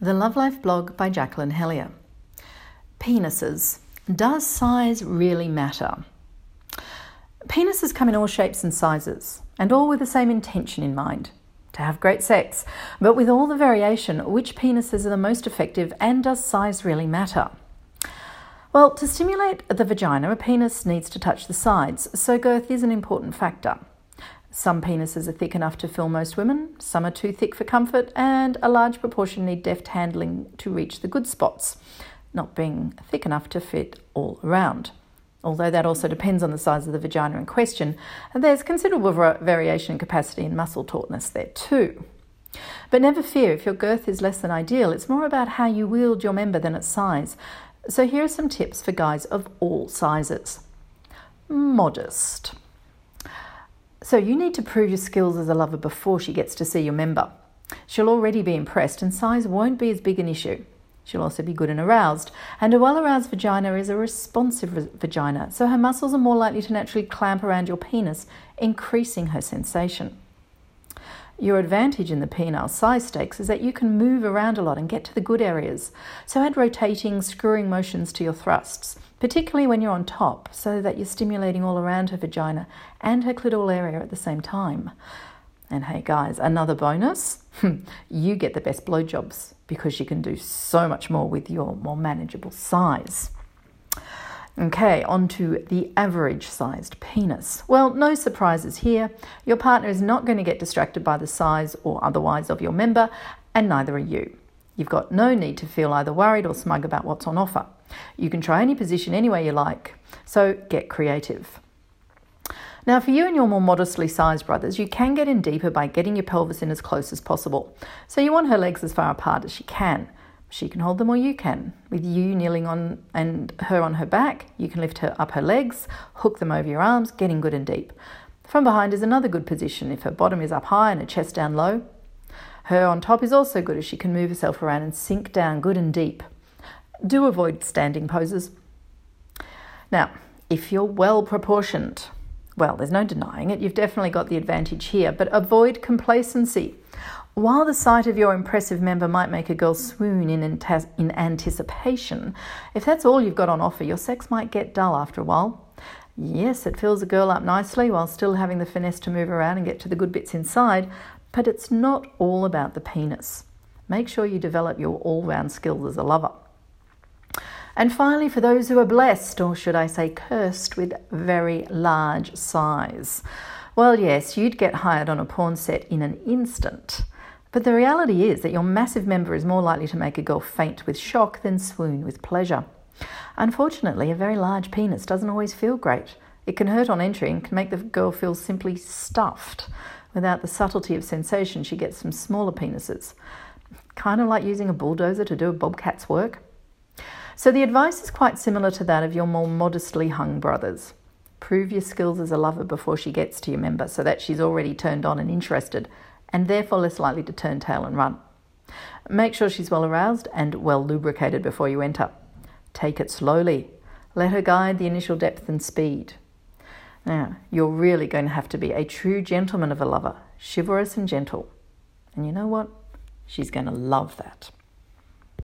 The Love Life blog by Jacqueline Hellyer. Penises. Does size really matter? Penises come in all shapes and sizes, and all with the same intention in mind to have great sex. But with all the variation, which penises are the most effective, and does size really matter? Well, to stimulate the vagina, a penis needs to touch the sides, so girth is an important factor. Some penises are thick enough to fill most women, some are too thick for comfort, and a large proportion need deft handling to reach the good spots, not being thick enough to fit all around. Although that also depends on the size of the vagina in question, and there's considerable variation in capacity and muscle tautness there too. But never fear, if your girth is less than ideal, it's more about how you wield your member than its size. So here are some tips for guys of all sizes. Modest. So you need to prove your skills as a lover before she gets to see your member. She'll already be impressed, and size won't be as big an issue. She'll also be good and aroused. And a well aroused vagina is a responsive vagina, so her muscles are more likely to naturally clamp around your penis, increasing her sensation. Your advantage in the penile size stakes is that you can move around a lot and get to the good areas. So add rotating, screwing motions to your thrusts, particularly when you're on top, so that you're stimulating all around her vagina and her clitoral area at the same time. And hey guys, another bonus you get the best blowjobs because you can do so much more with your more manageable size. Okay, on to the average sized penis. Well, no surprises here. Your partner is not going to get distracted by the size or otherwise of your member, and neither are you. You've got no need to feel either worried or smug about what's on offer. You can try any position any way you like, so get creative. Now, for you and your more modestly sized brothers, you can get in deeper by getting your pelvis in as close as possible. So you want her legs as far apart as she can. She can hold them or you can. With you kneeling on and her on her back, you can lift her up her legs, hook them over your arms, getting good and deep. From behind is another good position if her bottom is up high and her chest down low. Her on top is also good as she can move herself around and sink down good and deep. Do avoid standing poses. Now, if you're well proportioned, well, there's no denying it, you've definitely got the advantage here, but avoid complacency. While the sight of your impressive member might make a girl swoon in, in anticipation, if that's all you've got on offer, your sex might get dull after a while. Yes, it fills a girl up nicely while still having the finesse to move around and get to the good bits inside, but it's not all about the penis. Make sure you develop your all round skills as a lover. And finally, for those who are blessed, or should I say cursed, with very large size. Well, yes, you'd get hired on a porn set in an instant. But the reality is that your massive member is more likely to make a girl faint with shock than swoon with pleasure. Unfortunately, a very large penis doesn't always feel great. It can hurt on entry and can make the girl feel simply stuffed. Without the subtlety of sensation she gets from smaller penises. Kind of like using a bulldozer to do a bobcat's work. So the advice is quite similar to that of your more modestly hung brothers. Prove your skills as a lover before she gets to your member so that she's already turned on and interested and therefore less likely to turn tail and run. Make sure she's well aroused and well lubricated before you enter. Take it slowly. Let her guide the initial depth and speed. Now, you're really going to have to be a true gentleman of a lover, chivalrous and gentle. And you know what? She's going to love that.